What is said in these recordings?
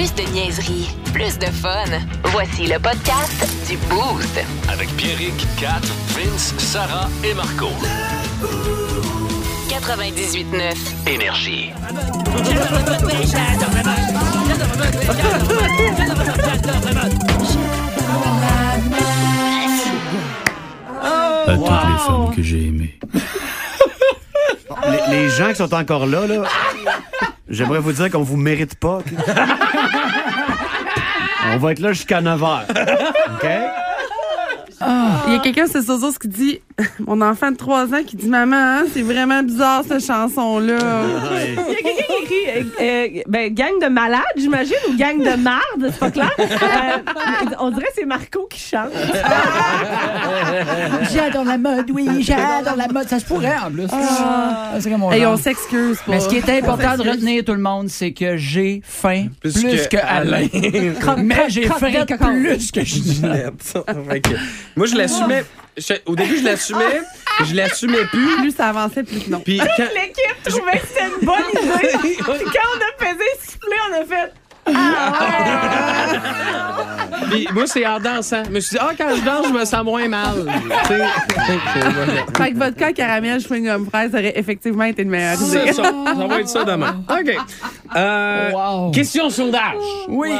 Plus de niaiserie, plus de fun. Voici le podcast du Boost. Avec Pierrick, Kat, Vince, Sarah et Marco. 98.9. Énergie. À toutes les femmes que j'ai aimées. Les, les gens qui sont encore là, là, j'aimerais vous dire qu'on vous mérite pas. On va être là jusqu'à 9 h. OK? Il y a quelqu'un sur Sosos qui dit Mon enfant de 3 ans qui dit Maman, hein, c'est vraiment bizarre cette chanson-là. Il y a quelqu'un qui écrit euh, euh, ben, gang de malades, j'imagine, ou gang de marde, c'est pas clair. Euh, on dirait que c'est Marco qui chante. J'adore la mode, oui, j'adore la mode. Ça se pourrait, en plus. Ah, c'est comme mon Et genre. on s'excuse pour Mais ce qui est important de retenir, tout le monde, c'est que j'ai faim plus, Plus que, que Alain. Mais j'ai faim plus que Ginette. Moi, je l'assumais. Je- Au début, je l'assumais. Je l'assumais plus. Plus ça avançait, plus que non. Puis quand. L'équipe trouvait que c'était une bonne idée. Puis quand on a pesé siffler, on a fait. Puis moi, c'est en dansant. Je me suis dit, ah, quand je danse, je me sens moins mal. Tu sais, fait que, voilà. Fait que vodka, caramel, chewing-gum, fraise aurait effectivement été une meilleure idée. C'est ça. Ça va être ça demain. OK. Euh, Wow. Question sondage. Oui.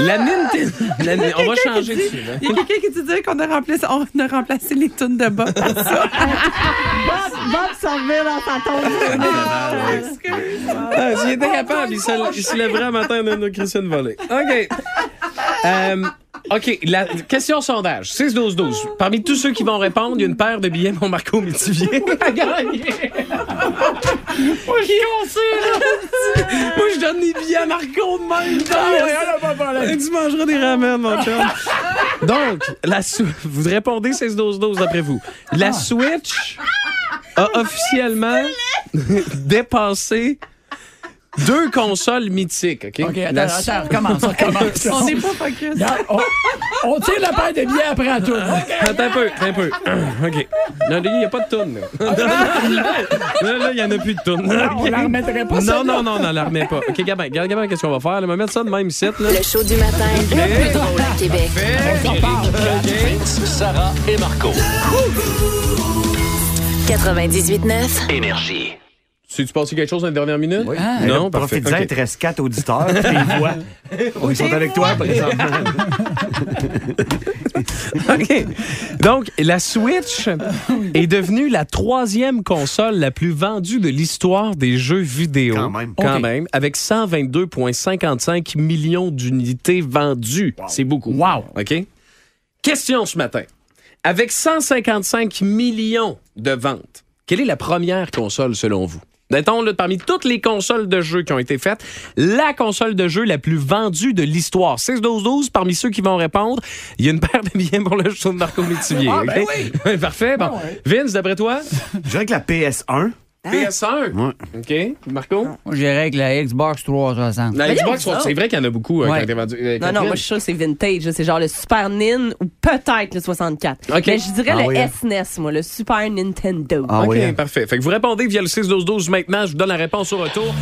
La Nintendo. la- on va changer dessus. là. Il y a quelqu'un qui te dit qu'on a remplacé, on a remplacé les tunes de Bob par ça. Bob, Bob s'en va dans sa tombe. Ah, S'il était capable, il se, il se lèverait un matin OK. Euh, OK, la question sondage. 6-12-12. Parmi tous ceux qui vont répondre, il y a une paire de billets pour Marco Métivier à gagner. Moi, je suis. Moi, je donne des billets à Marco de même. Tu mangeras des ramen, mon chum. Donc, la vous répondez 6-12-12 d'après vous. La Switch a officiellement dépassé deux consoles mythiques, OK? OK, attends, La- attends, recommence, recommence. On n'est pas focus. Regarde, on, on tire la paire de billets après à tout. Attends un peu, attends un peu. OK. Non, il n'y a pas de toune, là. Il n'y en a plus de toune. On la remettrait pas, Non, non, non, non, la remets pas. OK, Gabin, regarde, Gabin, qu'est-ce qu'on va faire? là? On va mettre ça de même ici, là. Le show du matin, le plus drôle à Québec. Pierrick, Kat, Vince, Sarah et Marco. 98.9. Énergie. Tu passé quelque chose dans les dernières minutes? Oui. Ah. Non, parfait. Profite-en, il te reste quatre auditeurs, tu vois. Oh, ils sont avec toi, par exemple. OK. Donc, la Switch est devenue la troisième console la plus vendue de l'histoire des jeux vidéo. Quand même. Quand même, avec 122,55 millions d'unités vendues. C'est beaucoup. Wow. OK? Question ce matin. Avec 155 millions de ventes, quelle est la première console selon vous? Mettons, là, parmi toutes les consoles de jeux qui ont été faites, la console de jeu la plus vendue de l'histoire. 6-12-12, parmi ceux qui vont répondre, il y a une paire de billets pour le show de Marco Métivier. Ah, ben oui. Parfait. Bon. Ah ouais. Vince, d'après toi? Je dirais que la PS1, PS1. Ouais. OK. Marco? Moi, j'irais avec la Xbox 360. La Voyons Xbox, ça. c'est vrai qu'il y en a beaucoup euh, Ouais. quand t'es vendu. euh, Non, non, Catherine? moi, je suis sûre que c'est vintage. là. C'est genre le Super Nin ou peut-être le 64. OK. Mais je dirais Ah le oui, hein. SNES, moi, le Super Nintendo. Ah OK, oui, hein. parfait. Fait que vous répondez via le 6-12-12 maintenant. Je vous donne la réponse au retour.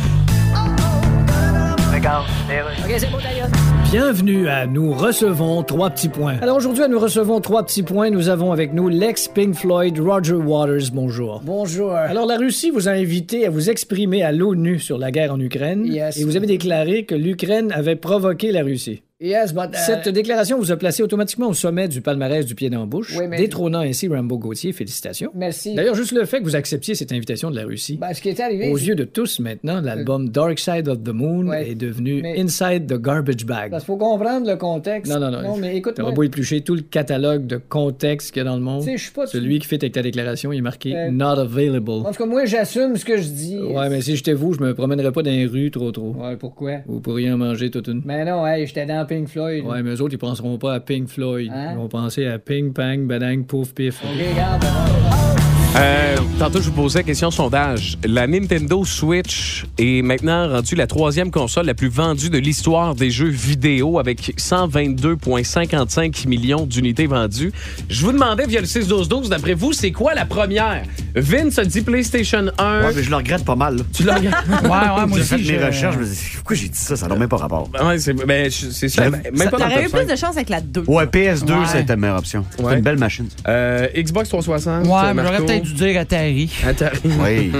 Bienvenue à Nous recevons trois petits points. Alors aujourd'hui, à Nous recevons trois petits points, nous avons avec nous l'ex-Pink Floyd Roger Waters. Bonjour. Bonjour. Alors la Russie vous a invité à vous exprimer à l'ONU sur la guerre en Ukraine. Et vous avez déclaré que l'Ukraine avait provoqué la Russie. Yes, but... uh, Cette déclaration vous a placé automatiquement au sommet du palmarès du pied dans la bouche, détrônant ainsi Rambo Gauthier. Félicitations. Merci. D'ailleurs, juste le fait que vous acceptiez cette invitation de la Russie, Ben, ce qui est arrivé... aux yeux de tous maintenant, l'album Dark Side of the Moon Ouais. est devenu Mais- Inside the Garbage Bag. Parce qu'il faut comprendre le contexte. Non, non, non. Non, mais écoute, T'auras beau éplucher tout le catalogue de contexte qu'il y a dans le monde. je suis pas... Celui qui fait avec ta déclaration, il est marqué Euh, Not available. En tout cas, moi, j'assume ce que je dis. Ouais, mais si j'étais vous, je me promènerais pas dans les rues trop trop. Ouais, pourquoi? Vous pourriez en manger toute une. Mais non, hey, j'étais dans Pink Floyd. Ouais, mais eux autres, ils penseront pas à Pink Floyd. Hein? Ils vont penser à Ping Pang, Badang, Pouf Pif. OK, regarde. Euh, tantôt, je vous posais la question sondage. La Nintendo Switch est maintenant rendue la troisième console la plus vendue de l'histoire des jeux vidéo avec 122,55 millions d'unités vendues. Je vous demandais via le 6-12-12, d'après vous, c'est quoi la première? Vince a dit PlayStation 1. Ouais, mais je le regrette pas mal. là. Tu l'as regardé? Ouais, ouais, moi J'ai aussi. fait mes recherches, je me dis, pourquoi j'ai dit ça? Ça n'a même pas rapport. Ouais, c'est ben, c'est ça. Ben, Même pas le T'aurais eu plus 5. de chance avec la 2. Ouais, PS2, Ouais. c'était la meilleure option. C'est Ouais. une belle machine. ça. Euh, Xbox 360. Ouais, mais Marco. j'aurais peut-être dû dire Atari. Atari. Oui.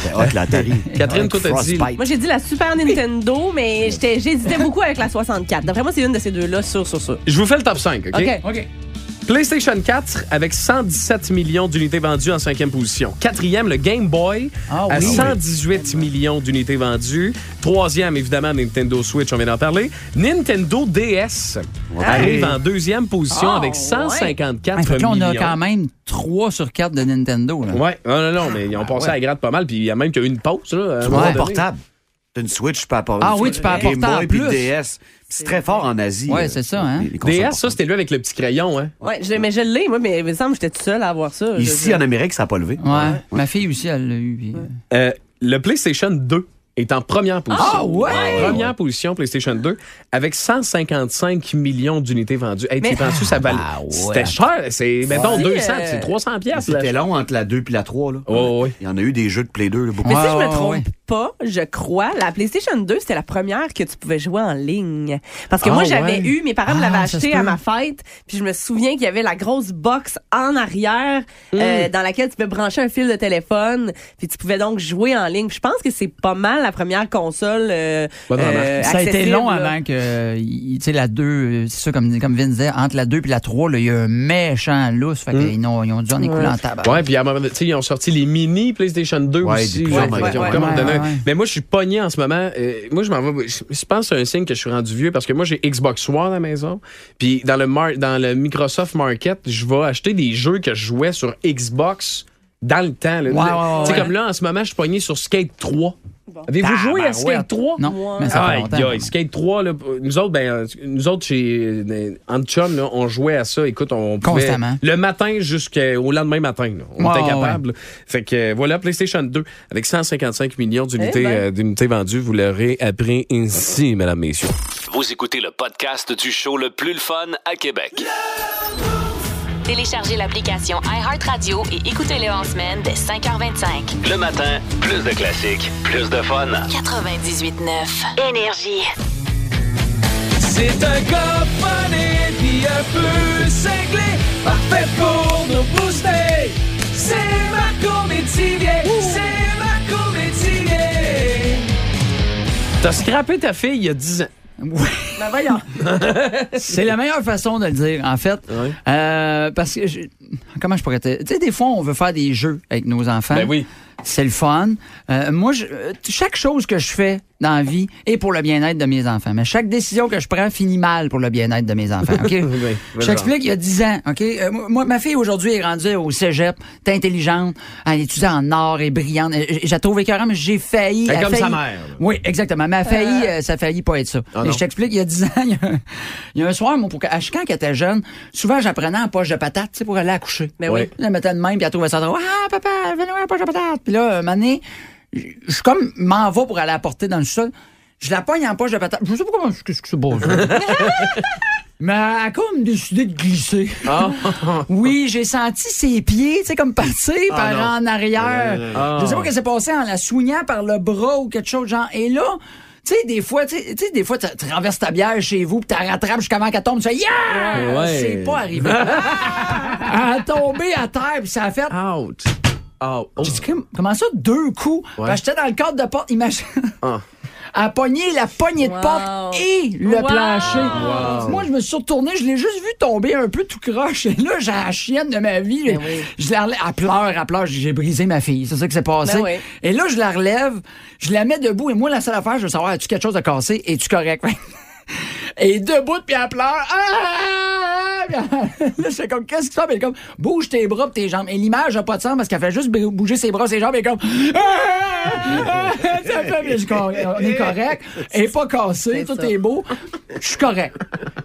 C'est hot, l'Atari. Catherine, toi, t'as dit-. Moi, j'ai dit la Super Nintendo, mais j'étais- j'hésitais beaucoup avec la 64. D'après moi, c'est une de ces deux-là, sûr, sûr, sûr. Je vous fais le top 5, OK? OK. OK. PlayStation 4 avec 117 millions d'unités vendues en cinquième position. Quatrième, le Game Boy Ah à oui. 118 millions d'unités vendues. Troisième, évidemment, Nintendo Switch, on vient d'en parler. Nintendo DS arrive en deuxième position Oh, avec 154 Ah, fait que là, on millions. a quand même 3 sur 4 de Nintendo. Là. Ouais, non, non, non, mais ils ont passé à la gratte pas mal, puis il y a même qu'il y a eu une pause. Là, à un portable. T'as une Switch, tu peux apporter. Ah oui, tu peux apporter Game Boy en puis plus. DS. C'est très fort en Asie. Ouais, euh, c'est ça, hein. les- les consoles DS, ça, c'était lui avec le petit crayon, hein? Ouais, je, mais je l'ai, moi, mais il me semble que j'étais toute seule à avoir ça. Ici, en Amérique, ça n'a pas levé. Ouais. Ma fille aussi, elle l'a eu. puis, Euh, le PlayStation 2 est en première position. Ah ouais? Première position, PlayStation 2, avec 155 millions d'unités vendues. Hey, tu penses ça valait. Ah ouais. C'était cher. C'est, mettons, Ouais. 200, Euh, c'est 300 piastres. C'était là. long entre la 2 et la 3. Là. Oh, oui. Il y en a eu des jeux de Play 2, là, beaucoup. Mais si Ouais, je me ouais, trompe ouais. pas, je crois, la PlayStation 2, c'était la première que tu pouvais jouer en ligne. Parce que Ah, moi, j'avais ouais. eu, mes parents me Ah, l'avaient ça acheté à ma fête, puis je me souviens qu'il y avait la grosse box en arrière Mm. euh, dans laquelle tu pouvais brancher un fil de téléphone, puis tu pouvais donc jouer en ligne. Puis je pense que c'est pas mal la première console euh, euh, Ça a été long là. avant que, tu sais, la 2, c'est ça, comme, comme Vin disait, entre la 2 et la 3, là, il y a un méchant lousse. Fait qu'ils ont, ils ont dû en écouler en tabac. Ouais, puis à un moment donné, tu sais, ils ont sorti les mini PlayStation 2 Ouais, aussi. des là, plus qui ont ouais, comme ouais, donné- ouais, ouais. Mais moi, je suis pogné en ce moment. Euh, moi, je m'en vais. Je pense que c'est un signe que je suis rendu vieux parce que moi, j'ai Xbox One à la maison. Puis dans le, mar- dans le Microsoft Market, je vais acheter des jeux que je jouais sur Xbox dans le temps. Ouais, ouais, sais, ouais. comme là, en ce moment, je suis pogné sur Skate 3. Avez-vous joué à. Skate 3? Non, mais ça fait Ah, longtemps. aïe, aïe, Skate 3, là, nous autres, ben, nous autres, chez euh, en chum, là, on jouait à ça. Écoute, on pouvait, Constamment. Le matin jusqu'au lendemain matin. là. on était ouais, capable. Fait que euh, voilà, PlayStation 2, avec 155 millions d'unités Eh ben. euh, d'unités vendues, vous l'aurez appris ici, mesdames, messieurs. Vous écoutez le podcast du show le plus le fun à Québec. Téléchargez l'application iHeartRadio et écoutez-le en semaine dès 5h25. Le matin, plus de classiques, plus de fun. 98.9 Énergie. C'est un gars funny puis un peu cinglé, parfait pour nous booster. C'est Marco Métivier, c'est Marco Métivier. T'as scrappé ta fille il y a 10 ans. Ben voyons. C'est la meilleure façon de le dire, en fait. Euh, parce que, je- comment je pourrais te... Tu sais, des fois, on veut faire des jeux avec nos enfants. Ben oui. C'est le fun. Euh, moi, je- chaque chose que je fais dans la vie est pour le bien-être de mes enfants. Mais chaque décision que je prends finit mal pour le bien-être de mes enfants. OK? je t'explique, il y a 10 ans. OK? Euh, moi, ma fille, aujourd'hui, est rendue au cégep. T'es intelligente. Elle étudie en art et brillante. Euh, la trouve écœurante, mais j'ai failli... Elle comme sa mère. Oui, exactement. Mais elle a failli, euh, ça a failli pas être ça. Ah Et non. je t'explique, il y a 10 ans, il y a, un- il y a un soir, moi, pour quand elle était jeune, souvent, j'apprenais en poche de patate, tu sais, pour aller accoucher. Ben oui. Elle mettait de même, puis elle trouvait ça drôle. Ah, papa, venez voir, poche de patate. Puis là, un moment donné, je suis comme, m'en va pour aller la porter dans le sol. Je la pogne en poche de patate. Je sais pas comment, qu'est-ce que c'est beau. Mais elle a comme décidé de glisser. Ah. Oui, j'ai senti ses pieds, tu sais, comme partir par non. en arrière. Ah. Je sais pas ce qui s'est passé en la soignant par le bras ou quelque chose, genre. Et là, tu sais, des fois, tu sais, des fois, tu renverses ta bière chez vous, puis tu la rattrapes jusqu'à avant qu'elle tombe, tu fais Yeah! Ouais. C'est pas arrivé. elle a tombé à terre, puis ça a fait. Out. Out. Oh. J'ai dit, comment ça, deux coups? Ouais. Ben, J'étais dans le cadre de porte, imagine. Ah. A pogné la poignée de Wow. porte et le Wow. plancher. Wow. Moi, je me suis retourné, je l'ai juste vu tomber un peu tout croche. Et là, j'ai la chienne de ma vie. Ben oui. Je la relève. Elle pleure, elle pleure. J'ai brisé ma fille. C'est ça qui s'est passé. Ben oui. Et là, je la relève, je la mets debout. Et moi, la seule affaire, je veux savoir, as-tu quelque chose de cassé? Es-tu correct? Et debout, puis elle pleure. Ah! Là, je fais comme, qu'est-ce que tu fais? Puis elle comme, bouge tes bras pis tes jambes. Et l'image n'a pas de sens parce qu'elle fait juste bou- bouger ses bras, ses jambes. Et comme, Ah! Ça on est correct. Elle est pas cassée, tout ça. est beau. Je suis correct.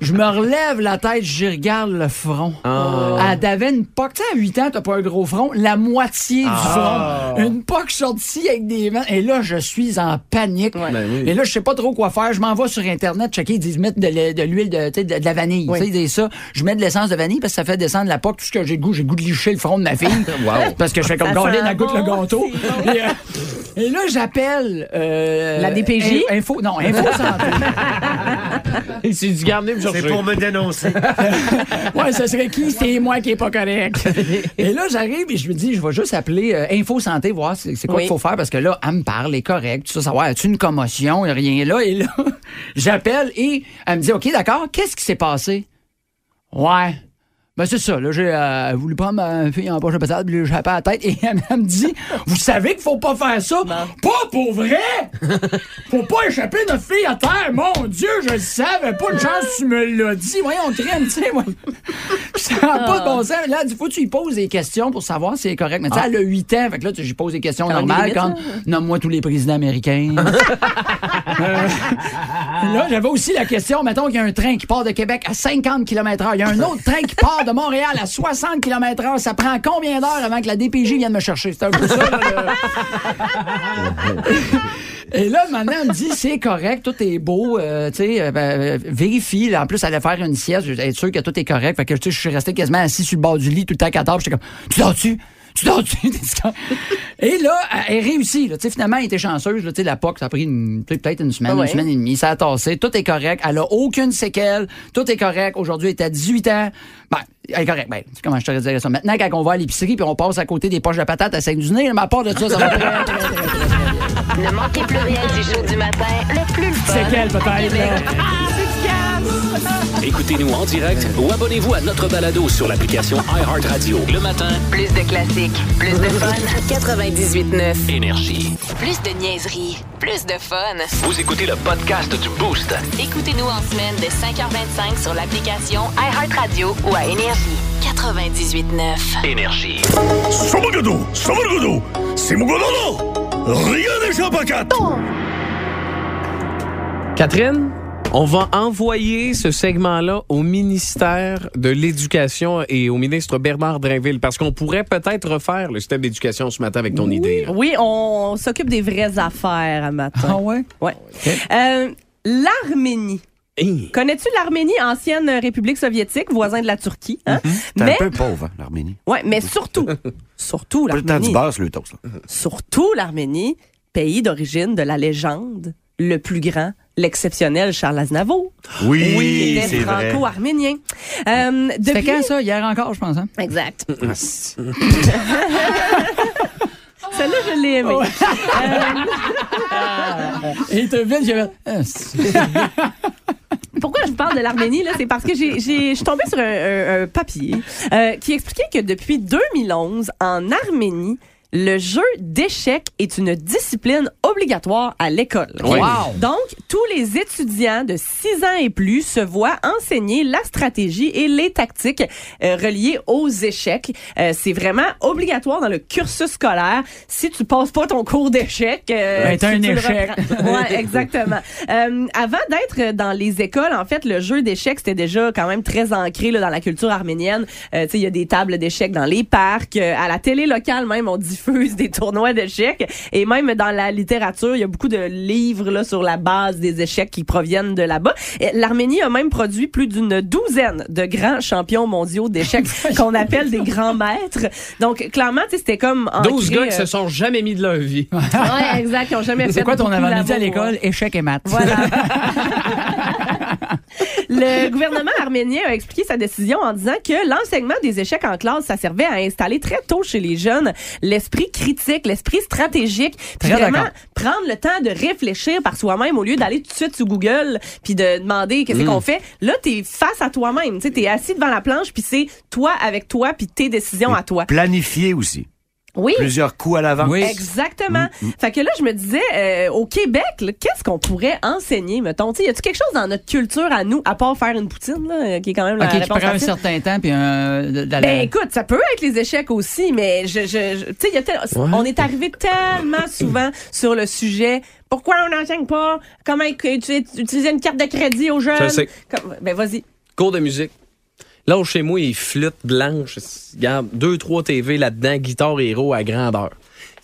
Je me relève la tête, je regarde le front. Ah. Elle avait une poque. Tu sais, à 8 ans, t'as pas un gros front. La moitié du Ah. front. Une poque sortie avec des mains. Et là, je suis en panique. Ben oui. Et là, je sais pas trop quoi faire. Je m'en vais sur Internet checker. Ils disent mettre de, l'huile, de, la vanille. Ils disent ça. Je mets de l'essence de vanille parce que ça fait descendre la poque. Tout ce que j'ai le goût, j'ai le goût de licher le front de ma fille. Parce que je fais comme sent elle goûte le gâteau. Et, euh, et là, j'appelle. Euh, La DPJ? in- Info, non, Info Santé. C'est du garder me C'est chercher. pour me dénoncer. Ouais, ce serait qui? C'est moi qui est pas correct? et là, j'arrive et je me dis, je vais juste appeler euh, Info Santé, voir c'est c'est quoi Oui. qu'il faut faire parce que là, elle me parle, elle est correcte, tout ça, savoir, as-tu une commotion, rien là? Et là, j'appelle et elle me dit, OK, d'accord, qu'est-ce qui s'est passé? Ouais. Ben, c'est ça, là, j'ai euh, voulu prendre ma fille en poche de patate, puis j'ai pas la tête, et elle, elle me dit, vous savez qu'il faut pas faire ça? Pas pour vrai! Faut pas échapper notre fille à terre, mon Dieu, je le savais pas, une chance, tu me l'as dit, voyons, crème, tu sais, moi. Ça n'a pas de bon sens. Là, il faut que tu lui poses des questions pour savoir si c'est correct. Mais tu sais, elle a 8 ans, fait que là, tu- j'y pose des questions normales, comme, nomme-moi tous les présidents américains. Euh, Là, j'avais aussi la question, mettons qu'il y a un train qui part de Québec à 50 km h Il y a un autre train qui part de Montréal à 60 km h Ça prend combien d'heures avant que la DPJ vienne me chercher? C'est un peu ça, Et là, maintenant, elle me dit, c'est correct, tout est beau, euh, tu sais, euh, ben, euh, vérifie. En plus, elle allait faire une sieste, être sûr que tout est correct. Fait que, tu sais, je suis resté quasiment assis sur le bord du lit tout le temps à 14. J'étais comme, tu dors-tu? Tu dors-tu? et là, elle réussit. Là, finalement, elle était chanceuse. Là, tu sais, la POC, ça a pris peut-être une semaine, Ouais. une semaine et demie. Ça a tassé. Tout est correct. Elle a aucune séquelle. Tout est correct. Aujourd'hui, elle est à 18 ans. Ben, elle est correcte. Ben, tu sais comment je te dirais ça. Maintenant, quand on va à l'épicerie puis on passe à côté des poches de patates à 5 du nez, ma part de ça, ça va très, très, très, très. Ne manquez plus rien du show du matin, le plus le fun. Séquelles, peut-être. Écoutez-nous en direct ou abonnez-vous à notre balado sur l'application iHeartRadio. Le matin, plus de classiques, plus de fun. 98.9 Énergie. Plus de niaiserie, plus de fun. Vous écoutez le podcast du Boost. Écoutez-nous en semaine de 5h25 sur l'application iHeartRadio ou à Énergie. 98.9 Énergie. C'est mon Rien n'échappe à quatre. Catherine? On va envoyer ce segment-là au ministère de l'Éducation et au ministre Bernard Drinville parce qu'on pourrait peut-être refaire le système d'éducation ce matin avec ton idée. là. Oui, on s'occupe des vraies affaires à matin. Ah ouais? Ouais. Euh, L'Arménie. Hey. Connais-tu l'Arménie, ancienne République soviétique, voisin de la Turquie? hein? Mais, un peu pauvre, hein, l'Arménie. ouais, mais surtout, surtout Pas le temps du l'Arménie, surtout l'Arménie, pays d'origine de la légende, le plus grand, l'exceptionnel Charles Aznavour, Oui, était c'est vrai. franco-arménien. Euh, C'était depuis... quand ça? Hier encore, je pense. Hein? Exact. Ah, Celle-là, je l'ai aimée. Et il te vite, j'avais. Ah, Pourquoi je vous parle de l'Arménie, là, c'est parce que j'ai, j'ai, je suis tombée sur un, un- un papier euh, qui expliquait que depuis 2011, en Arménie, le jeu d'échecs est une discipline obligatoire à l'école. Oui. Wow. Donc, tous les étudiants de 6 ans et plus se voient enseigner la stratégie et les tactiques euh, reliées aux échecs. Euh, c'est vraiment obligatoire dans le cursus scolaire. Si tu passes pas ton cours d'échecs, euh, Ben, tu- un tu échec. Ouais, exactement. Euh, avant d'être dans les écoles, en fait, le jeu d'échecs c'était déjà quand même très ancré là, dans la culture arménienne. Euh, tu sais, il y a des tables d'échecs dans les parcs, euh, à la télé locale même, on diffuse des tournois d'échecs, et même dans la littérature, il y a beaucoup de livres là sur la base des échecs qui proviennent de là-bas. L'Arménie a même produit plus d'une douzaine de grands champions mondiaux d'échecs qu'on appelle des grands maîtres. Donc clairement, tu sais, c'était comme 12 ancré, gars qui euh, se sont jamais mis de leur vie. Ouais, exact, ils ont jamais fait C'est quoi ton avant-midi à l'école? ouais. Échec et maths. Voilà. Le gouvernement arménien a expliqué sa décision en disant que l'enseignement des échecs en classe, ça servait à installer très tôt chez les jeunes l'esprit critique, l'esprit stratégique, puis vraiment prendre le temps de réfléchir par soi-même au lieu d'aller tout de suite sur Google puis de demander qu'est-ce qu'on fait. Là, t'es face à toi-même, tu t'es assis devant la planche puis c'est toi avec toi puis tes décisions à toi. Planifié aussi. Oui. Plusieurs coups à l'avant. Oui. Exactement. Fait que là, je me disais, euh, au Québec, là, qu'est-ce qu'on pourrait enseigner, mettons? Tu sais, y a-tu quelque chose dans notre culture à nous, à part faire une poutine, là, euh, qui est quand même la OK, tu réponse prends un certain temps, puis de la- Ben écoute, ça peut être les échecs aussi, mais je, je, je- tu sais, y a tel- on est arrivé tellement souvent sur le sujet. Pourquoi on n'enseigne pas? Comment utiliser une carte de crédit aux jeunes? Je sais. Comme- ben vas-y. Cours de musique. Là, chez moi, il flûte blanche. Regarde, deux, trois TV là-dedans, guitare héros à grandeur.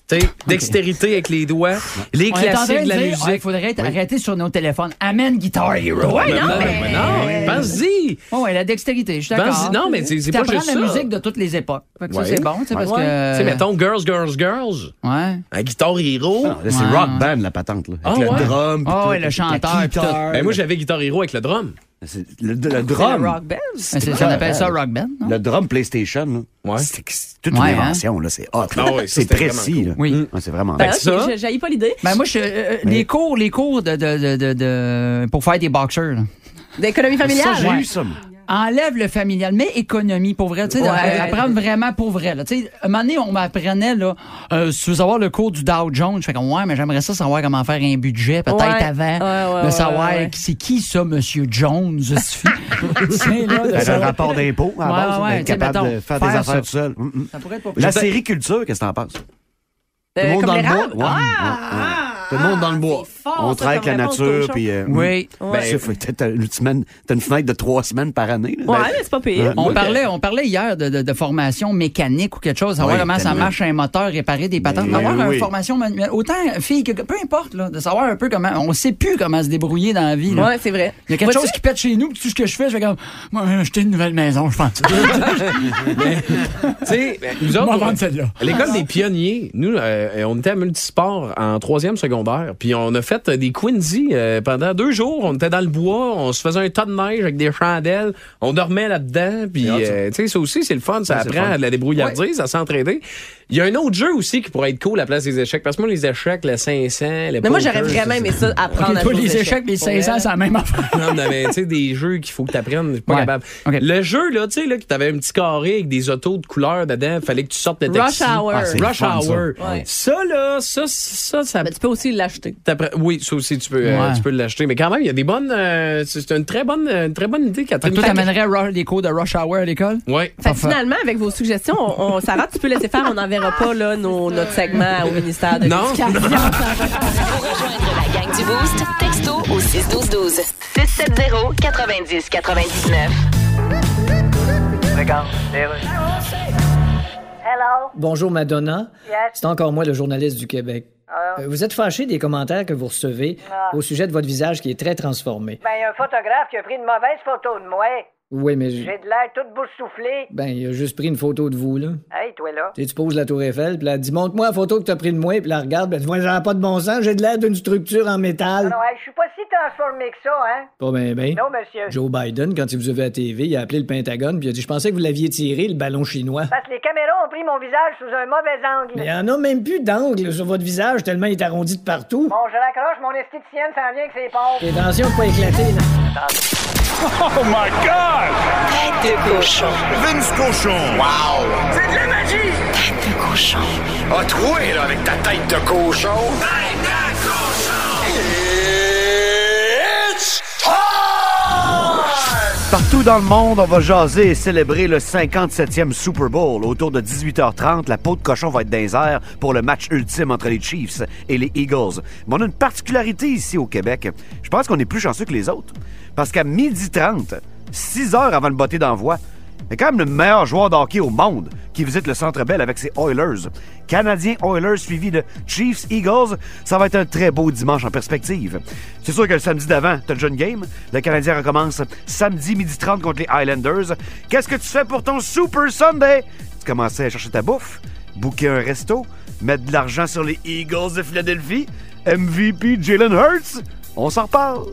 Tu sais, dextérité avec les doigts, les On est en train classiques de la dire, musique. Il faudrait être- arrêter sur nos téléphones. Amène Guitar Hero. Ouais, non, mais non, pense-y. Oh, ouais, la dextérité, je suis d'accord. Pense-y. Non, mais c'est- pas juste la ça. musique de toutes les époques. Fait que ça, Ouais. c'est bon, tu sais, parce Ouais. que... Tu sais, mettons, Girls, Girls, Girls. Ouais. Un guitare héros. Ah, là, c'est Ouais. rock band, la patente. Là, avec Ah, le ouais? drum. puis Ah tout, ouais, le chanteur, tout. Ben, moi, j'avais guitare héros avec le drum. C'est le, drum. le rock band. C'est- on appelle ça rock band, non? Le drum PlayStation, Ouais. c'est c'est toute Ouais, une hein? invention. là, C'est hot. là. Ah ouais, c'est précis. là. Oui. Ouais, c'est vraiment Ben, hot. ok, ça? je- j'haïs pas l'idée. Ben moi, je, euh, les cours, les cours de, de, de, de, de- pour faire des boxers, là. D'économie Ça, familiale. j'ai Ouais. eu ça. Enlève le familial, mais économie pour vrai. Tu sais, Ouais. apprendre vraiment pour vrai. Là. Tu sais, un moment donné, on m'apprenait, là, euh, si tu veux savoir le cours du Dow Jones, je fais comme, ouais, mais j'aimerais ça savoir comment faire un budget, peut-être Ouais. avant. Ouais, ouais, de ouais, savoir c'est qui ça, Monsieur Jones, sais, là, de T'as un savoir- rapport d'impôt à base, ouais, capable mettons, de faire, faire des affaires ça. tout seul. Mm, mm. Ça pourrait être pas La série culture, qu'est-ce que t'en penses? Tout Euh, le monde comme dans le bois? l'érable? Ouais, Ah, ouais, ouais. Tout le monde dans le bois. c'est fort, On travaille avec la nature. Puis, euh, Oui. Ben, t'as- une semaine- t'as une fenêtre de trois semaines par année. là. Ouais, Ben, mais c'est pas pire. On parlait, on parlait hier de, de, de formation mécanique ou quelque chose, savoir Oui, comment ça marche un moteur, réparer des patentes, Ben, avoir oui. une formation manuelle. Autant fille que peu importe, là, de savoir un peu comment. On sait plus comment se débrouiller dans la vie. là. Ouais, c'est vrai. Il y a quelque chose qui pète chez nous, puis tout ce que je fais, je fais comme, moi, acheter une nouvelle maison, je pense. Tu sais, ben, nous On va autres, vendre celle-là. à l'école des pionniers, nous, euh, on était à multisport en troisième secondaire. Puis on a fait euh, des Quincy euh, pendant deux jours. On était dans le bois, on se faisait un tas de neige avec des chandelles. On dormait là-dedans. Puis, ça. euh, tu sais, ça aussi, c'est le fun. Ça Ouais, apprend fun. à de la débrouillardise, à s'entraider. Il y a un autre jeu aussi qui pourrait être cool à la place des échecs. Parce que moi, les échecs, le 500, le Mais moi, j'aurais vraiment aimé ça, apprendre Ok, à les échecs, les Pour 500, vrai. c'est la même affaire. Non, non, mais tu sais, des jeux qu'il faut que tu apprennes, je suis pas Ouais. capable. Le jeu, là, tu sais, là, que t'avais un petit carré avec des autos de couleur dedans, fallait que tu sortes de taxi. Rush Hour. Ah, le Rush fun, ça. Hour. Ouais. Ça, là, ça, ça, ça, Ben, tu peux aussi l'acheter. Oui, ça aussi, tu peux, euh, tu peux l'acheter. Mais quand même, il y a des bonnes. euh, c'est une très bonne, une très bonne idée, Catherine. toi, t'amènerais les cours de Rush Hour à l'école? Ouais. Fait que Parfait. finalement, avec vos suggestions, on, on- Sarah, tu peux laisser faire, on n'enverra pas là, nos- notre segment au ministère de Non. l'Éducation. Pour rejoindre la gang du Boost, texto au 61212. 670 90 99. Bonjour Madonna. Yes. C'est encore moi le journaliste du Québec. Ah. Euh, Vous êtes fâché des commentaires que vous recevez Ah. au sujet de votre visage qui est très transformé. Ben, il y a un photographe qui a pris une mauvaise photo de moi. Oui, mais J'ai de l'air toute boursouflée. ben il a juste pris une photo de vous là. Hey, toi là. Tu sais, tu poses la tour Eiffel, puis là, dit montre-moi la photo que t'as pris de moi, puis là regarde, ben tu vois, j'en ai pas de bon sens, j'ai de l'air d'une structure en métal. Non, hey, je suis pas si transformé que ça, hein? Pas ben ben. Non, monsieur. Joe Biden, quand il vous a vu à TV, il a appelé le Pentagone, puis il a dit je pensais que vous l'aviez tiré le ballon chinois. Parce que les caméras ont pris mon visage sous un mauvais angle. Mais il y en a même plus d'angle sur votre visage tellement il est arrondi de partout. Bon, je raccroche, mon esthéticienne s'en vient avec ses pompes. Et attention de pas éclater là. Oh my God! Tête de cochon. Vince Cochon! Wow! C'est de la magie! Tête de cochon. A troué, là, avec ta tête de cochon! Tête de cochon! It's time! Partout dans le monde, on va jaser et célébrer le 57e Super Bowl. Autour de 18h30, la peau de cochon va être dans les airs pour le match ultime entre les Chiefs et les Eagles. Mais on a une particularité ici au Québec. Je pense qu'on est plus chanceux que les autres. Parce qu'à 12h30, 6 heures avant le botté d'envoi, a quand même le meilleur joueur de au monde qui visite le Centre Bell avec ses Oilers. Canadiens Oilers suivi de Chiefs Eagles, ça va être un très beau dimanche en perspective. C'est sûr que le samedi d'avant, t'as déjà une game. Le Canadien recommence samedi midi 30 contre les Highlanders. Qu'est-ce que tu fais pour ton Super Sunday? Tu commences à chercher ta bouffe, booker un resto, mettre de l'argent sur les Eagles de Philadelphie, MVP Jalen Hurts. On s'en reparle.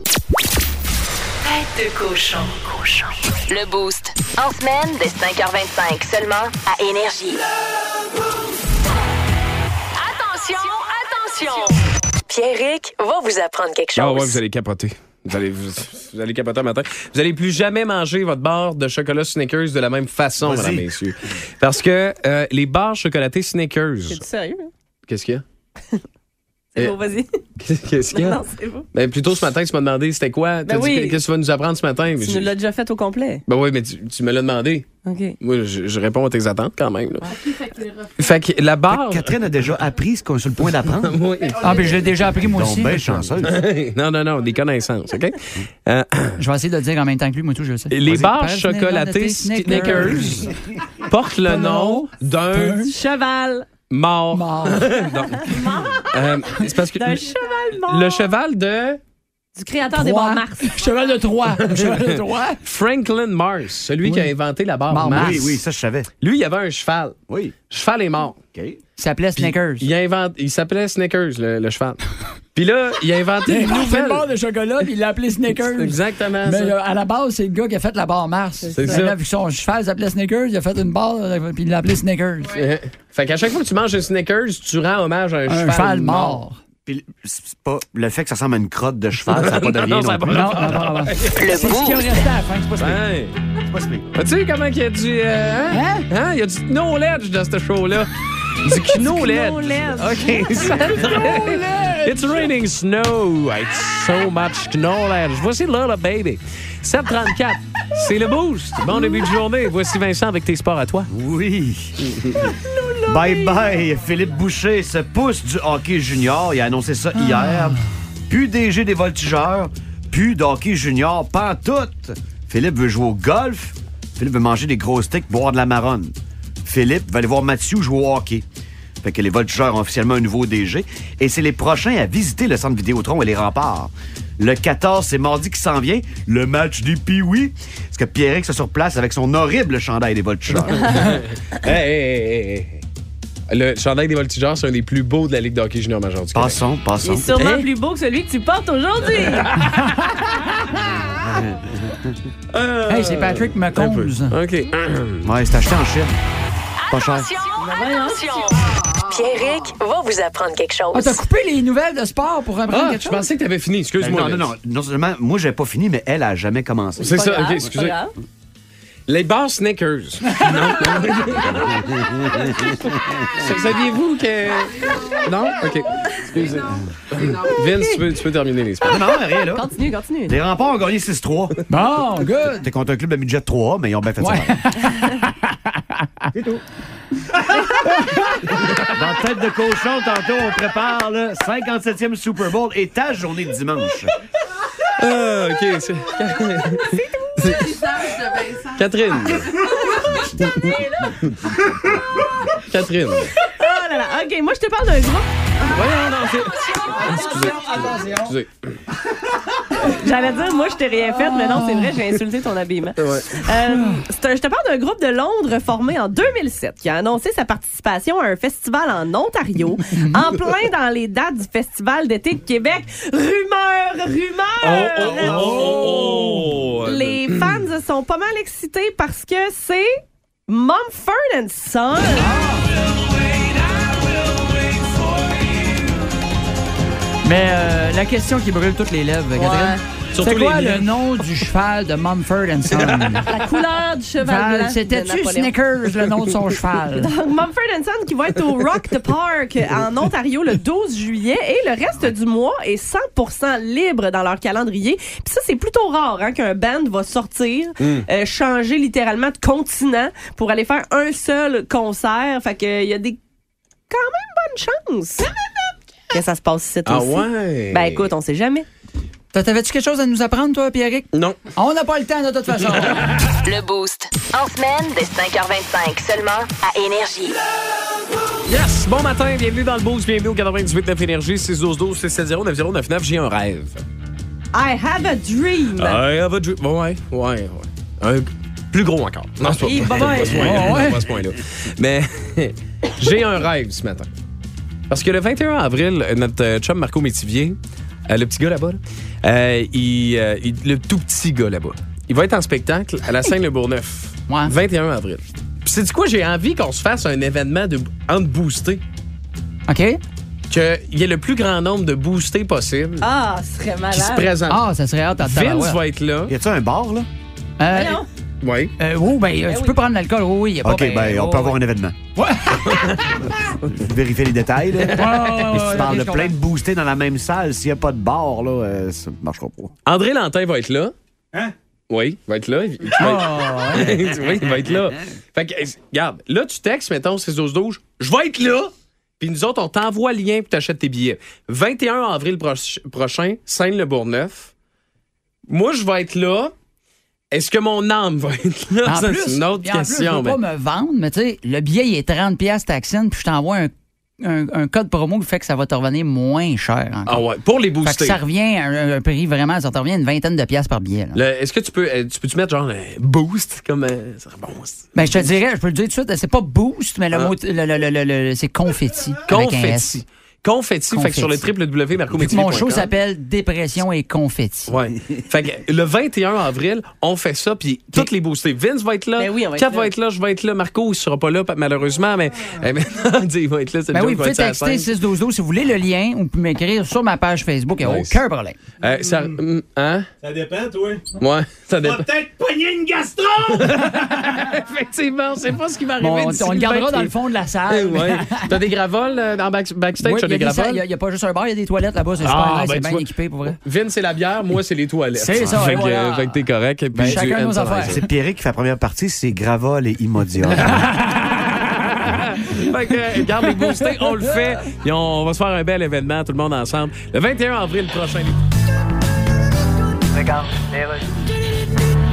Tête de cochon. Cochon. Le Boost. En semaine, dès 5h25, seulement à Énergie. Attention, attention! Pierrick va vous apprendre quelque chose. Ah ouais, vous allez capoter. Vous allez, vous, vous allez capoter un matin. Vous allez plus jamais manger votre barre de chocolat Snickers de la même façon, Vas-y. mesdames, messieurs. Parce que euh, les barres chocolatées Snickers. C'est sérieux? hein? Qu'est-ce qu'il y a? C'est Euh, beau, vas-y. Qu'est-ce qu'il y a? Non, c'est beau. Ben, plutôt ce matin, tu m'as demandé c'était quoi? T'as Ben dit, oui. qu'est-ce que tu vas nous apprendre ce matin? Tu nous l'as déjà fait au complet. Ben oui, mais tu, tu me l'as demandé. OK. Moi, je, je réponds à tes attentes quand même. là. Fait que la barre. Catherine a déjà appris ce qu'on est sur le point d'apprendre. Oui. Ah, mais je l'ai déjà appris moi Donc, aussi. ben chanceuse. non, non, non, des connaissances, OK? Euh, Je vais essayer de le dire en même temps que lui, moi tout, je le sais. les Vas-y. barres chocolatées Snickers. Snickers portent le nom d'un Cheval. mort. Mort. Donc, euh, c'est parce que D'un cheval mort. le cheval de Du créateur des Trois. bords Mars. Cheval de Troie. Cheval de Troie. Franklin Mars, celui qui a inventé la barre Mars. Oui, oui, ça, je savais. Lui, il avait un cheval. Oui. Le cheval est mort. OK. Il s'appelait Snickers. Il, a inventé, il s'appelait Snickers, le, le cheval. Puis là, il a inventé Il a une nouvelle. une barre de chocolat, puis il l'a appelé Snickers. Exactement Mais ça. euh, à la base, c'est le gars qui a fait la barre Mars. C'est ça. Là, vu que son cheval s'appelait Snickers, il a fait une barre, euh, puis il l'a appelé Snickers. Euh, Fait qu'à chaque fois que tu manges un Snickers, tu rends hommage à un, Un cheval, cheval mort. mort. Puis c'est pas le fait que ça ressemble à une crotte de cheval, ça n'a pas de lien Non, non, plus. Non, non, non, non. Le C'est ce qui resté à la fin, c'est pas ça. Ouais. C'est pas. Tu sais comment il y a du. euh, hein? Hein? Hein? Il y a du knowledge dans ce show-là. Du knowledge. OK. It's raining snow. It's so much knowledge. Voici Lola Baby. 734. C'est le boost. Bon début de journée. Voici Vincent avec tes sports à toi. Oui. bye bye. Philippe Boucher se pousse du hockey junior. Il a annoncé ça hier. Plus DG des voltigeurs, plus de hockey junior, pas tout. Philippe veut jouer au golf. Philippe veut manger des gros steaks, boire de la marronne. Philippe va aller voir Mathieu jouer au hockey. Fait que les voltigeurs ont officiellement un nouveau DG. Et c'est les prochains à visiter le centre Vidéotron et les remparts. Le 14, c'est mardi qui s'en vient, le match des Pee-Wee. Parce que Pierrick se sur place avec son horrible chandail des voltigeurs. Hey, hey, hey, hey, hey. Le chandail des voltigeurs, c'est un des plus beaux de la Ligue de hockey junior major du Québec. Passons, Il passons. est sûrement Hein? plus beau que celui que tu portes aujourd'hui. Hey, c'est Patrick. McCombs. OK. Ouais, c'est acheté en Chine. Pas cher. Attention, attention. Pierrick va vous apprendre quelque chose. Ah, t'as coupé les nouvelles de sport pour apprendre Ah, quelque je chose? pensais que t'avais fini. Ben Excuse-moi. non, non, non. Non seulement, moi, j'ai pas fini, mais elle a jamais commencé. C'est Pas ça, grave, OK, pas excusez. Les bars Snickers. non, non. Saviez-vous que. Non? OK. Excusez. Vince, tu peux, tu peux terminer les sports. Non, non, rien, là. Continue, continue. Les remparts ont gagné 6-3. Bon, good. T'es contre un club de midget 3, mais ils ont bien fait Ouais. ça. C'est tout. Dans Tête de cochon, tantôt, on prépare le 57e Super Bowl et ta journée de dimanche. Ah, OK. c'est- Catherine. Catherine. Oh là là. OK, moi, je te parle d'un groupe. Voyons, non, c'est. Excusez. Excusez. J'allais dire, moi, je t'ai rien fait, mais non, c'est vrai, j'ai insulté ton habillement. Ouais. Euh, un- je te parle d'un groupe de Londres formé en 2007 qui a annoncé sa participation à un festival en Ontario, en plein dans les dates du Festival d'été de Québec. Rumeur, rumeur! Oh, oh, oh, oh, oh. Les fans sont pas mal excités parce que c'est Mumford Son. Mais euh, la question qui brûle toutes les lèvres, Catherine. Surtout C'est quoi les le nom du cheval de Mumford Son? La couleur du cheval Val, blanc. de C'était-tu. Snickers, le nom de son cheval? Donc, Mumford Son qui va être au Rock the Park en Ontario le 12 juillet et le reste du mois est 100% libre dans leur calendrier. Puis ça, c'est plutôt rare hein, qu'un band va sortir, euh, changer littéralement de continent pour aller faire un seul concert. Fait que il y a des quand même bonnes chances que ça se passe ici Ah aussi. ouais? Ben écoute, on sait jamais. T'avais-tu quelque chose à nous apprendre, toi, Pierrick? Non. On n'a pas le temps, de toute façon. Le Boost. En semaine, dès 5h25, seulement à Énergie. Yes! Bon matin, bienvenue dans le Boost, bienvenue au 98 Énergie, 612 670 9099 J'ai un rêve. I have a dream. I have a dream. Ouais, ouais, ouais. Un plus gros encore. Non, c'est pas, pas, bye-bye. pas ce point-là. Ouais. pas ce point-là. Mais j'ai un rêve ce matin. Parce que le 21 avril, notre euh, chum Marco Métivier, euh, le petit gars là-bas, là, euh, il, euh, il- le tout petit gars là-bas, il va être en spectacle à la Seine-le-Bourgneuf. Ouais. 21 avril. Puis c'est du quoi j'ai envie qu'on se fasse un événement de entre boostés. OK? Qu'il y ait le plus grand nombre de boostés possible Ah, ce serait qui se malade. présentent. Ah, ça serait hâte à Vince va être là. Y a-tu un bar, là? Euh, Voyons. Oui. Euh, oui, ben, euh, tu peux prendre l'alcool, oui, oui. y a pas, OK, ben, on oh, peut avoir un événement. Vérifier les détails. Là. ouais, si ouais, tu parles de plein de boostés dans la même salle, s'il n'y a pas de bar, là, euh, ça ne marchera pas. André Lantin va être là. Hein? Oui, il va être là. Il- tu Oh, oui, il va être là. Fait que, regarde, là, tu textes, mettons, 6 12 12 je vais être là. Puis nous autres, on t'envoie le lien pour t'achètes tes billets. 21 avril proch- prochain, Seine-le-Bourgneuf. Moi, je vais être là. Est-ce que mon âme va être là? C'est une autre plus, question. je veux pas mais- me vendre, mais tu sais, le billet, il est 30 pièces taxine, puis je t'envoie un, un, un code promo qui fait que ça va te revenir moins cher encore. Ah ouais, pour les Fait que booster. ça revient à un, un prix vraiment, ça te revient à une vingtaine de pièces par billet. Est-ce que tu peux, euh, tu peux-tu mettre genre un boost comme. euh, Ben, je te dirais, je peux le dire tout de suite, c'est pas boost, mais le Ah. mot, c'est confetti. S. Confetti. Confetti. Fait que sur le Confetti. www.mercométivier.com. Mon show s'appelle Dépression et confetti. Ouais. fait que le 21 avril, on fait ça, puis toutes les boostés. Vince va être là, Ben oui, on va être Kat là. va être là, je vais être là, Marco, il sera pas là, malheureusement, mais eh, maintenant, il va être là, c'est Ben oui, vous va pouvez texter scène. 612 si vous voulez le lien ou vous pouvez m'écrire sur ma page Facebook, il n'y a Nice. aucun problème. Euh, ça, hum, hein? Ça dépend, toi. Ouais, ça Va dépend. peut-être pogner une gastro! Effectivement, c'est pas ce qui va arriver. Bon, on, on le gardera 20. dans le fond de la Eh salle. ouais. T'as des gravoles euh, dans back- backstage, Oui, des? Il y a- pas juste un bar, il y a des toilettes là-bas, c'est super Ah, nice, ben, c'est bien vois. équipé pour vrai. Vince, c'est la bière, moi, c'est les toilettes. C'est ça, Fait que, euh, t'es correct. et puis Ben, chacun nos affaires. C'est Pierrick qui fait la première partie, c'est Gravol et Imodia. fait que, garde les boostés, on le fait. Et on, on va se faire un bel événement, tout le monde ensemble. Le 21 avril prochain.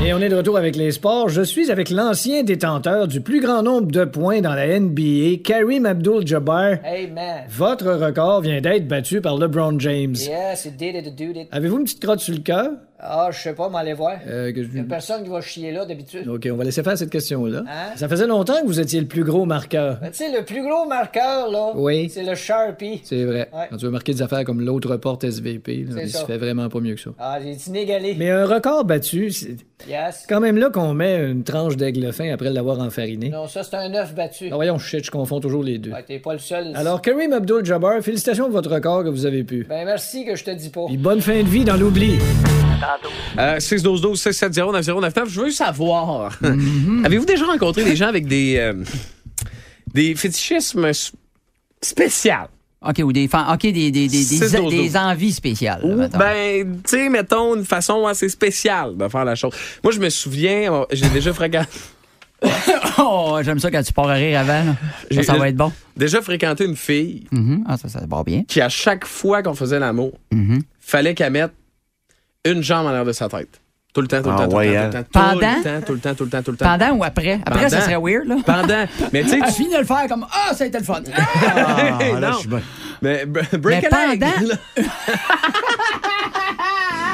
Et on est de retour avec les sports. Je suis avec l'ancien détenteur du plus grand nombre de points dans la NBA, Kareem Abdul-Jabbar. Hey, man. Votre record vient d'être battu par LeBron James. Yes, it did it, it did it. Avez-vous une petite crotte sur le cœur? Ah, je sais pas, m'aller voir. Euh, que je- Il y a personne qui va chier là d'habitude. OK, on va laisser faire cette question-là. Hein? Ça faisait longtemps que vous étiez le plus gros marqueur. Ben, tu sais, le plus gros marqueur, là, Oui. c'est le Sharpie. C'est vrai. Ouais. Quand tu veux marquer des affaires comme l'autre porte SVP, là, il ça. se fait vraiment pas mieux que ça. Ah, j'ai inégalé. Mais un record battu, c'est Yes. quand même là qu'on met une tranche d'aigle fin après l'avoir enfariné. Non, ça, c'est un œuf battu. Ah, voyons, shit, je confonds toujours les deux. Ouais, t'es pas le seul. Alors, Kareem Abdul-Jabbar, félicitations pour votre record que vous avez pu. Ben, merci que je te dis pas. Puis bonne fin de vie dans l'oubli. Euh, 6 12 12 6 7 0 9 0 9 9. Je veux savoir. Avez-vous déjà rencontré des gens avec des euh, des fétichismes spéciaux? OK, ou des, OK, des, des, des, des, envies spéciales. là, ben, tu sais, mettons une façon assez spéciale de faire la chose. Moi, je me souviens, j'ai déjà fréquenté, oh, j'aime ça quand tu pars à rire avant. là. Ça, J'ai- ça va être bon. déjà fréquenté une fille Mhm. Ah, ça, ça va bien. qui, à chaque fois qu'on faisait l'amour, Mhm. fallait qu'elle mette une jambe en l'air de sa tête. Tout le temps, tout le Ah temps, tout, le temps, hein? tout le temps, tout Pendant? le temps, tout le temps, tout le temps, tout le temps. Pendant ou après? Après, ça serait weird, là. Pendant. Mais tu sais, tu finis de le faire comme Ah, ça a été le fun. Ah! Ah, là, non. je. Mais break Mais a leg. pendant-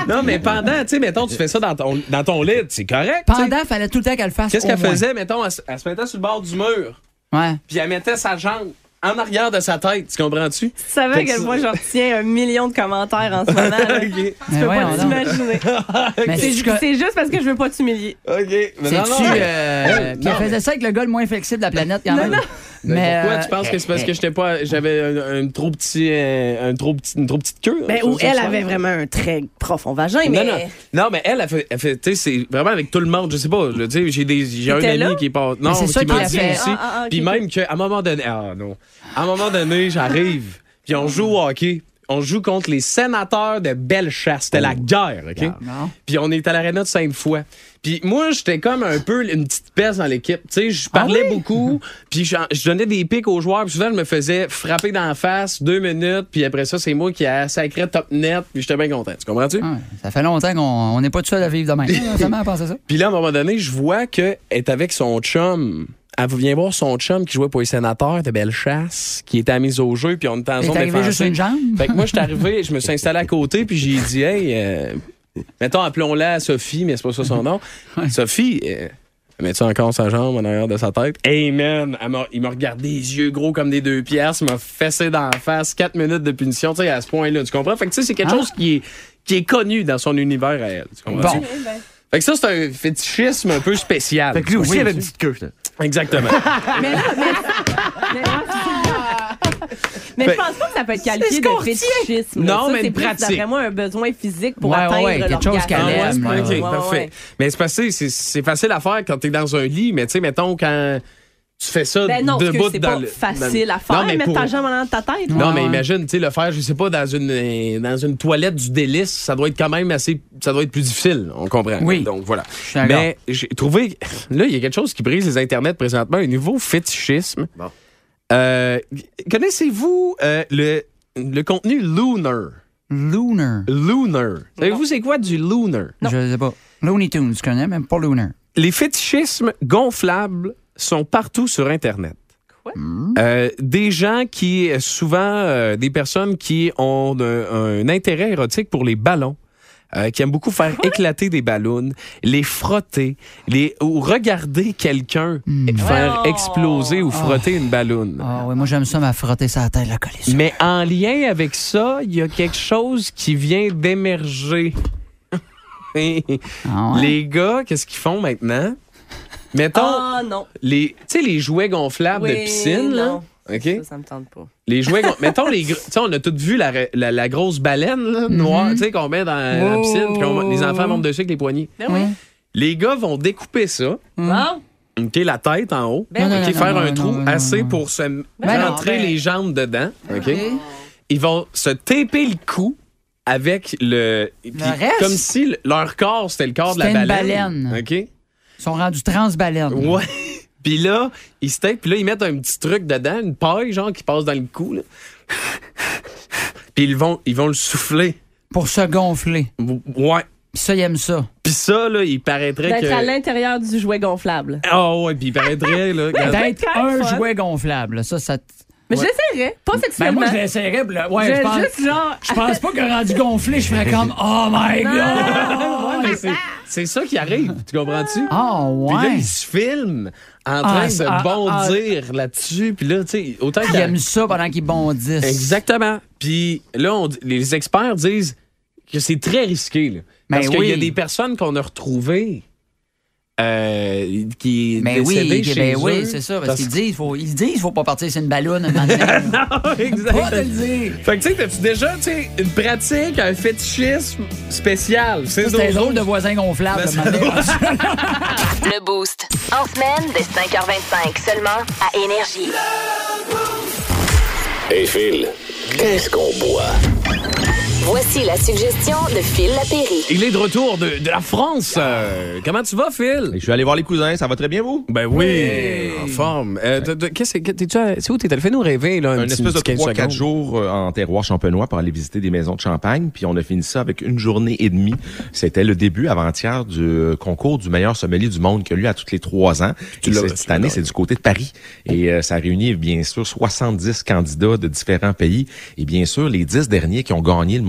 non, mais pendant, tu sais, mettons, tu fais ça dans ton, dans ton lit, c'est correct. Pendant, fallait tout le temps qu'elle le fasse. Qu'est-ce qu'elle faisait, mettons, elle, se- elle se mettait sur le bord du mur, Ouais. puis elle mettait sa jambe en arrière de sa tête, tu comprends-tu? Tu savais à quel point j'en retiens un million de commentaires en ce moment. Tu Mais peux pas t'imaginer. C'est c'est ju- c'est juste parce que je veux pas t'humilier. OK. Mais non, mais- euh, Non, mais- faisait ça avec le gars le moins flexible de la planète, quand même? Mais, pourquoi euh, tu penses que c'est parce que j'étais pas j'avais un, un trop petit euh, un trop petit une trop petite queue Ben, ça, où ça, elle avait vraiment un très profond vagin, non, mais. non. non, mais elle, elle fait, tu sais, c'est vraiment avec tout le monde, je sais pas, j'ai des, j'ai un ami là? qui est pas, non, c'est ça qui m'a a dit fait. aussi, Ah, ah, ok, puis même qu'à un moment donné, ah non, à un moment donné, j'arrive, puis on joue au hockey, on joue contre les sénateurs de Bellechasse, c'était la guerre, ok, non. puis on est à l'aréna de Sainte-Foy. Puis moi, j'étais comme un peu une petite peste dans l'équipe. Tu sais, je parlais Ah oui? beaucoup, puis je donnais des pics aux joueurs, puis souvent, je me faisais frapper dans la face deux minutes, puis après ça, c'est moi qui a sacré top net, puis j'étais bien content. Tu comprends-tu? Ouais, ça fait longtemps qu'on on n'est pas tout seul à vivre de même. Comment penser ça? Puis là, à un moment donné, je vois qu'elle est avec son chum. Elle vient voir son chum qui jouait pour les sénateurs de Bellechasse, qui était à mise au jeu, puis on était en zone arrivée juste défensive. une jambe? Fait que moi, je suis arrivé, je me suis installé à côté, puis j'ai dit, hey, euh, mettons, appelons-la Sophie, mais c'est pas ça son nom. Sophie, euh, mets-tu encore sa jambe en arrière de sa tête? Hey, man, il m'a regardé les yeux gros comme des deux pièces, m'a fessé dans la face, quatre minutes de punition, tu sais, à ce point-là, tu comprends? Fait que, tu sais, c'est quelque Ah. chose qui est, qui est connu dans son univers à elle. Tu comprends? Bon. Fait que ça, c'est un fétichisme un peu spécial. Fait que lui aussi, Oui, il avait une petite queue. Exactement. Mais là, mais- mais là, Mais Fait- je pense pas que ça peut être qualifié de fétichisme. Non, Ça, mais c'est moi, un besoin physique pour Ouais, ouais, atteindre ouais, quelque chose qu'elle Ouais, aime, pas- là. OK, ouais, parfait. ouais. Mais c'est passé, c'est c'est facile à faire quand t'es dans un lit, mais tu sais, mettons, quand tu fais ça Ben non, debout que c'est dans pas le. facile dans- à faire, Non, mais mettre pour- ta jambe en ta tête. Non, mais imagine, tu sais, le faire, je sais pas, dans une, euh, dans une toilette du délice, ça doit être quand même assez. Ça doit être plus difficile, on comprend. Oui. Donc voilà. Mais j'ai trouvé. Là, il y a quelque chose qui brise les internets présentement, un nouveau fétichisme. Bon. Euh, Connaissez-vous euh, le, le contenu Lunar? Lunar. Lunar. Savez-vous c'est quoi du Lunar? Je sais pas. Looney Tunes, tu connais, même pas Lunar. Les fétichismes gonflables sont partout sur Internet. Euh, des gens qui, souvent, euh, des personnes qui ont un, un intérêt érotique pour les ballons. euh, qui aiment beaucoup faire éclater des ballons, les frotter, les ou regarder quelqu'un faire Oh. exploser ou frotter une ballonne. Ah oui, moi j'aime ça, m'a frotter sa tête, la coller. Mais en lien avec ça, il y a quelque chose qui vient d'émerger. Ah ouais? Les gars, qu'est-ce qu'ils font maintenant? Mettons, Ah non. les, tu sais, les jouets gonflables de piscine, là. OK? Ça, ça me tente pas. Les jouets gon- Mettons, les gros- tu sais, on a tous vu la, la, la grosse baleine, là, noire, tu sais, qu'on met dans la piscine, puis les enfants montent dessus avec les poignées. Ben oui. Les gars vont découper ça, Bon. OK, la tête en haut, Ben non, faire non, un non, trou non, assez non. pour se Ben non, rentrer ben- les jambes dedans, OK? Ils vont se taper le cou avec le... reste? Comme si le- leur corps, c'était le corps de la une baleine. baleine. OK? Ils sont rendus transbaleines. Ouais. Puis là, ils se tapent, puis là, ils mettent un petit truc dedans, une paille, genre, qui passe dans le cou, là. Puis ils vont, ils vont le souffler. Pour se gonfler. Ouais. Puis ça, ils aiment ça. Puis ça, là, il paraîtrait D'être à que... l'intérieur du jouet gonflable. Ah ouais, puis il paraîtrait, là... D'être un fun. jouet gonflable. Ça, ça. Mais Ouais. je l'essayerais. Pas Ben sexuellement. moi, je là, Ouais, je Je- pense. juste genre. Je pense pas que rendu gonflé, je ferais comme Oh my Ouais, God! mais c'est- c'est ça qui arrive, tu comprends-tu? Ah Puis là, ouais. ils se filment en Ah, train de ah, bondir là-dessus. Puis là, tu sais, autant aiment ça pendant qu'ils bondissent. Exactement. Puis là, on dit- les experts disent que c'est très risqué. là. Ben parce qu'il y a des personnes qu'on a retrouvées euh, qui Mais oui, décédées que- chez ben eux. oui, c'est ça. Parce, qu'ils disent, faut, ils disent, faut pas partir sur une ballonne. un non, exact. Pas de le dire. Fait que tu sais, t'as-tu déjà tu sais, une pratique, un fétichisme spécial? C'est un drôle de voisin gonflable. Ben. Le Boost. En semaine, dès 5h25 seulement à Énergie. Hey Phil, qu'est-ce qu'on boit? Voici la suggestion de Phil Lapéry. Il est de retour de, de la France. Euh, comment tu vas, Phil? Je suis allé voir les cousins, ça va très bien, vous? Ben oui, en forme. Euh, Qu'est-ce que c'est où t'es allé? Fais-nous rêver, là. Un petit- espèce de petit 15 3-4 secondes. jours euh, en terroir champenois pour aller visiter des maisons de champagne. Puis on a fini ça avec une journée et demie. C'était le début avant-hier du euh, concours du meilleur sommelier du monde qui a lieu à tous les trois ans. Tu Et cette, année, c'est du côté de Paris. Et euh, ça réunit bien sûr 70 candidats de différents pays. Et bien sûr, les 10 derniers qui ont gagné le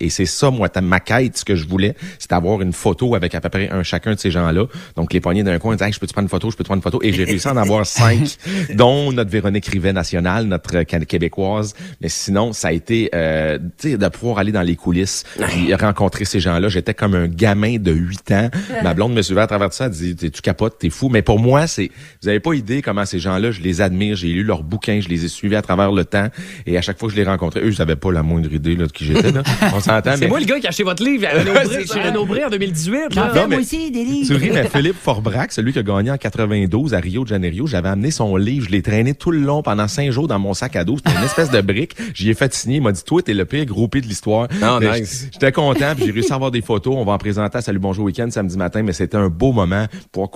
Et c'est ça, moi, ma quête, ce que je voulais, c'est d'avoir une photo avec à peu près un chacun de ces gens-là. Donc les poignées d'un coin, ils disaient, Hey, je peux te prendre une photo, je peux te prendre une photo? Et j'ai réussi à en avoir cinq, dont notre Véronique Rivet nationale, notre Can- québécoise. Mais sinon, ça a été euh, tu sais, de pouvoir aller dans les coulisses, puis rencontrer ces gens-là. J'étais comme un gamin de 8 ans. Ma blonde me suivait à travers ça, elle dit, tu capotes, t'es fou. Mais pour moi, c'est, vous avez pas idée comment ces gens-là, je les admire. J'ai lu leurs bouquins, je les ai suivis à travers le temps. Et à chaque fois que je les rencontrais, eux, je n'avais pas la moindre idée là, de qui j'étais. là. On s'entend, C'est mais... moi le gars qui a acheté votre livre chez ça. Renaud Bré en 2018. J'en là. fais Non, mais- moi aussi des livres. Tu ris, mais Philippe Forbrac, celui qui a gagné en 92 à Rio de Janeiro, j'avais amené son livre, je l'ai traîné tout le long pendant cinq jours dans mon sac à dos. C'était une espèce de brique. J'y ai fait signer. Il m'a dit, toi, t'es le pire groupé de l'histoire. Ah, Mais nice. j- J'étais content, puis j'ai réussi à avoir des photos. On va en présenter à Salut Bonjour Week-end samedi matin, mais c'était un beau moment pour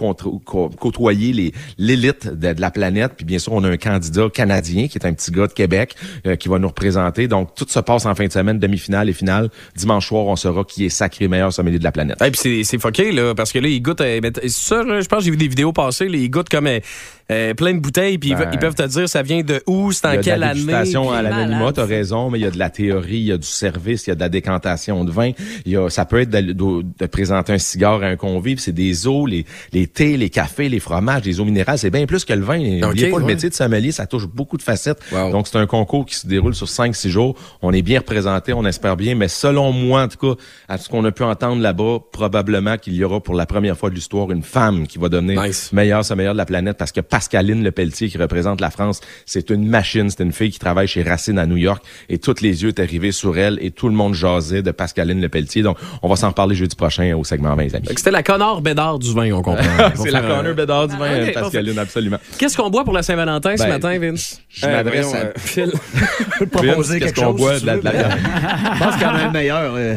côtoyer les l'élite de, de la planète. Puis bien sûr, on a un candidat canadien qui est un petit gars de Québec euh, qui va nous représenter. Donc, tout se passe en fin de semaine, demi-finale et finale. Dimanche soir, on saura qui est sacré meilleur sommelier de la planète. Et puis c'est fucké là parce que là ils goûtent c'est ça je pense j'ai vu des vidéos passer là, ils goûtent comme euh, euh, plein de bouteilles puis ils Ben, ils peuvent te dire ça vient de où, c'est Il y en a de quelle la année. dégustation à l'anonymat, t'as raison, mais il y a de la théorie, il y a du service, il y a de la décantation de vin. Il y a, ça peut être de, de- de présenter un cigare à un convive, c'est des eaux, les, les thés, les cafés, les fromages, les eaux minérales, c'est bien plus que le vin. N'oubliez pas, le métier de sommelier, ça touche beaucoup de facettes. Wow. Donc, c'est un concours qui se déroule sur 5-6 jours. On est bien représenté, on espère bien. Mais selon moi, en tout cas, à ce qu'on a pu entendre là-bas, probablement qu'il y aura pour la première fois de l'histoire une femme qui va meilleure, sa meilleure de la planète parce que Pascaline Lepelletier, qui représente la France, c'est une machine. C'est une fille qui travaille chez Racine à New York et tous les yeux étaient rivés sur elle et tout le monde jasait de Pascaline Lepelletier. Donc, on va s'en reparler jeudi prochain au segment 20 amis. C'était la Connor Bédard du vin, on comprend. c'est la Connor Bédard du vin, Ah, ok, Pascaline, absolument. Qu'est-ce qu'on boit pour la Saint-Valentin ce Ben, matin, Vince? je m'adresse voyons, à- euh, Phil. proposer qu'est-ce qu'on boit si de la- de la veux. bière? Je pense qu'il y en a un meilleur. euh,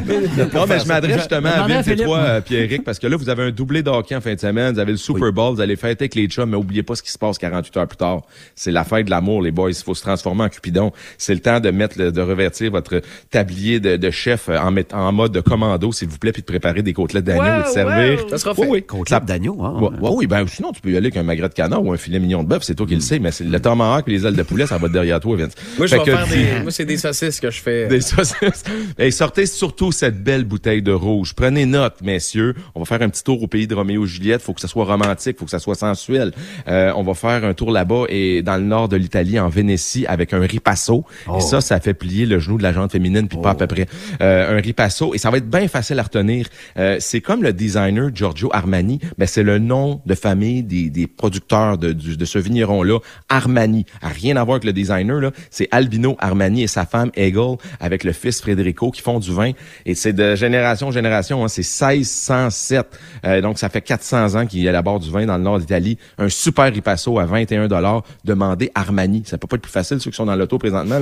Non, mais je m'adresse justement à à Vince et toi, euh, Pierrick, parce que là, vous avez un doublé de hockey en fin de semaine, vous avez le Super Bowl, vous allez fêter avec les chums, mais oubliez pas ce qui se passe 48 heures plus tard. C'est la fête de l'amour, les boys. Il faut se transformer en Cupidon. C'est le temps de mettre, le- de revêtir votre tablier de, de chef euh, en, mettant en mode de commando, s'il vous plaît, puis de préparer des côtelettes d'agneau et de servir. wow. Ça sera fait. Oui, oui. Côtelette d'agneau, hein? Ouais, ouais, oui, ben sinon tu peux y aller avec un magret de canard ou un filet mignon de bœuf, c'est toi qui le sais, mais c'est le tomahawk et les ailes de poulet, ça va derrière toi, Vince. Moi, je vais que faire des. Moi, c'est des saucisses que je fais. des saucisses. Et sortez surtout cette belle bouteille de rouge. Prenez note, messieurs. On va faire un petit tour au pays de Roméo et Juliette. Faut que ça soit romantique, faut que ça soit sensuel. Euh, on va faire un tour là-bas et dans le nord de l'Italie, en Vénétie, avec un ripasso. Oh. Et ça, ça fait plier le genou de la jante féminine, puis pas à peu près. Euh, un ripasso. Et ça va être bien facile à retenir. Euh, c'est comme le designer Giorgio Armani, mais c'est le nom de famille des, des producteurs de, du- de ce vigneron-là, Armani. A rien à voir avec le designer, là. C'est Albino Armani et sa femme Egel avec le fils Federico qui font du vin. Et c'est de génération en génération, hein. c'est 1607. Euh, donc, ça fait 400 ans qu'il élabore du vin dans le nord d'Italie. Un super ripasso à 21 dollars demandé Armani. Ça peut pas être plus facile, ceux qui sont dans l'auto présentement.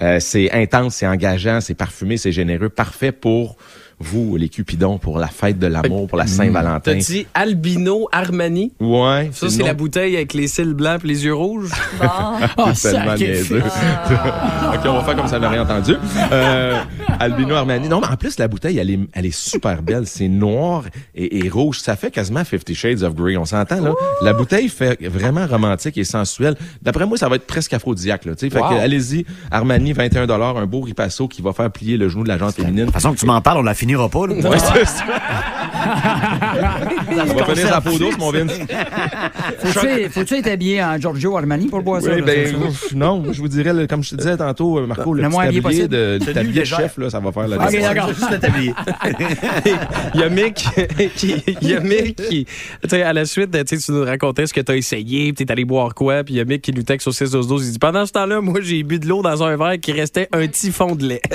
Euh, c'est intense, c'est engageant, c'est parfumé, c'est généreux. Parfait pour vous, les cupidons, pour la fête de l'amour, pour la Saint-Valentin. T'as dit Albino Armani? Ouais. Ça, c'est la bouteille avec les cils blancs et les yeux rouges. C'est tellement niaiseux. OK, on va faire comme ça n'avait rien entendu. Euh, Albino Armani. Non, mais en plus, la bouteille, elle est, elle est super belle. C'est noir et, et rouge. Ça fait quasiment Fifty Shades of Grey. On s'entend, là? La bouteille fait vraiment romantique et sensuelle. D'après moi, ça va être presque aphrodisiaque, là. tu sais. Fait Wow. que, allez-y. Armani, 21 un beau ripasso qui va faire plier le genou de la jante féminine. De toute façon, que tu m'en parles, on la finira pas. Là. Ouais, c'est ça. On va finir sa peau douce, mon Vince. Faut-tu être habillé en Giorgio Armani pour boire ça? Oui, ben, ça? non, je vous dirais, là, comme je te disais tantôt, euh, Marco, le, Le petit moins habillé tablier possible. de, Tenue tablier de chef, là, ça va faire la Ok, différence. d'accord. Juste être habillé. Il y a Mick qui, il y a Mick qui, tu sais, à la suite, tu tu nous racontais ce que t'as essayé, puis t'es allé boire quoi, puis il y a Mick qui nous texte au 6 12 12 il dit pendant ce temps-là, moi j'ai bu de l'eau dans un verre qui restait un petit fond de lait.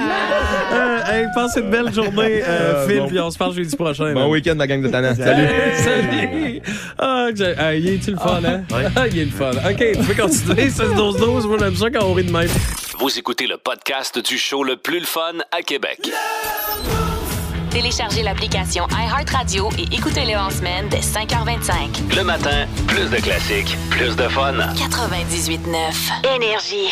Euh, hey, passe une belle journée, euh, Euh, Phil, bon. puis on se parle jeudi prochain. Bon week-end, ma gang de tannants. Salut. Salut! Ah, ah, il est-tu le fun, hein? Ah, il est le fun. OK, tu peux continuer, 16 12 12 Moi, j'aime ça quand on rit de même. Vous écoutez le podcast du show le plus le fun à Québec. Téléchargez l'application iHeartRadio et écoutez-le en semaine dès 5h25. Le matin, plus de classiques, plus de fun. 98.9 Énergie.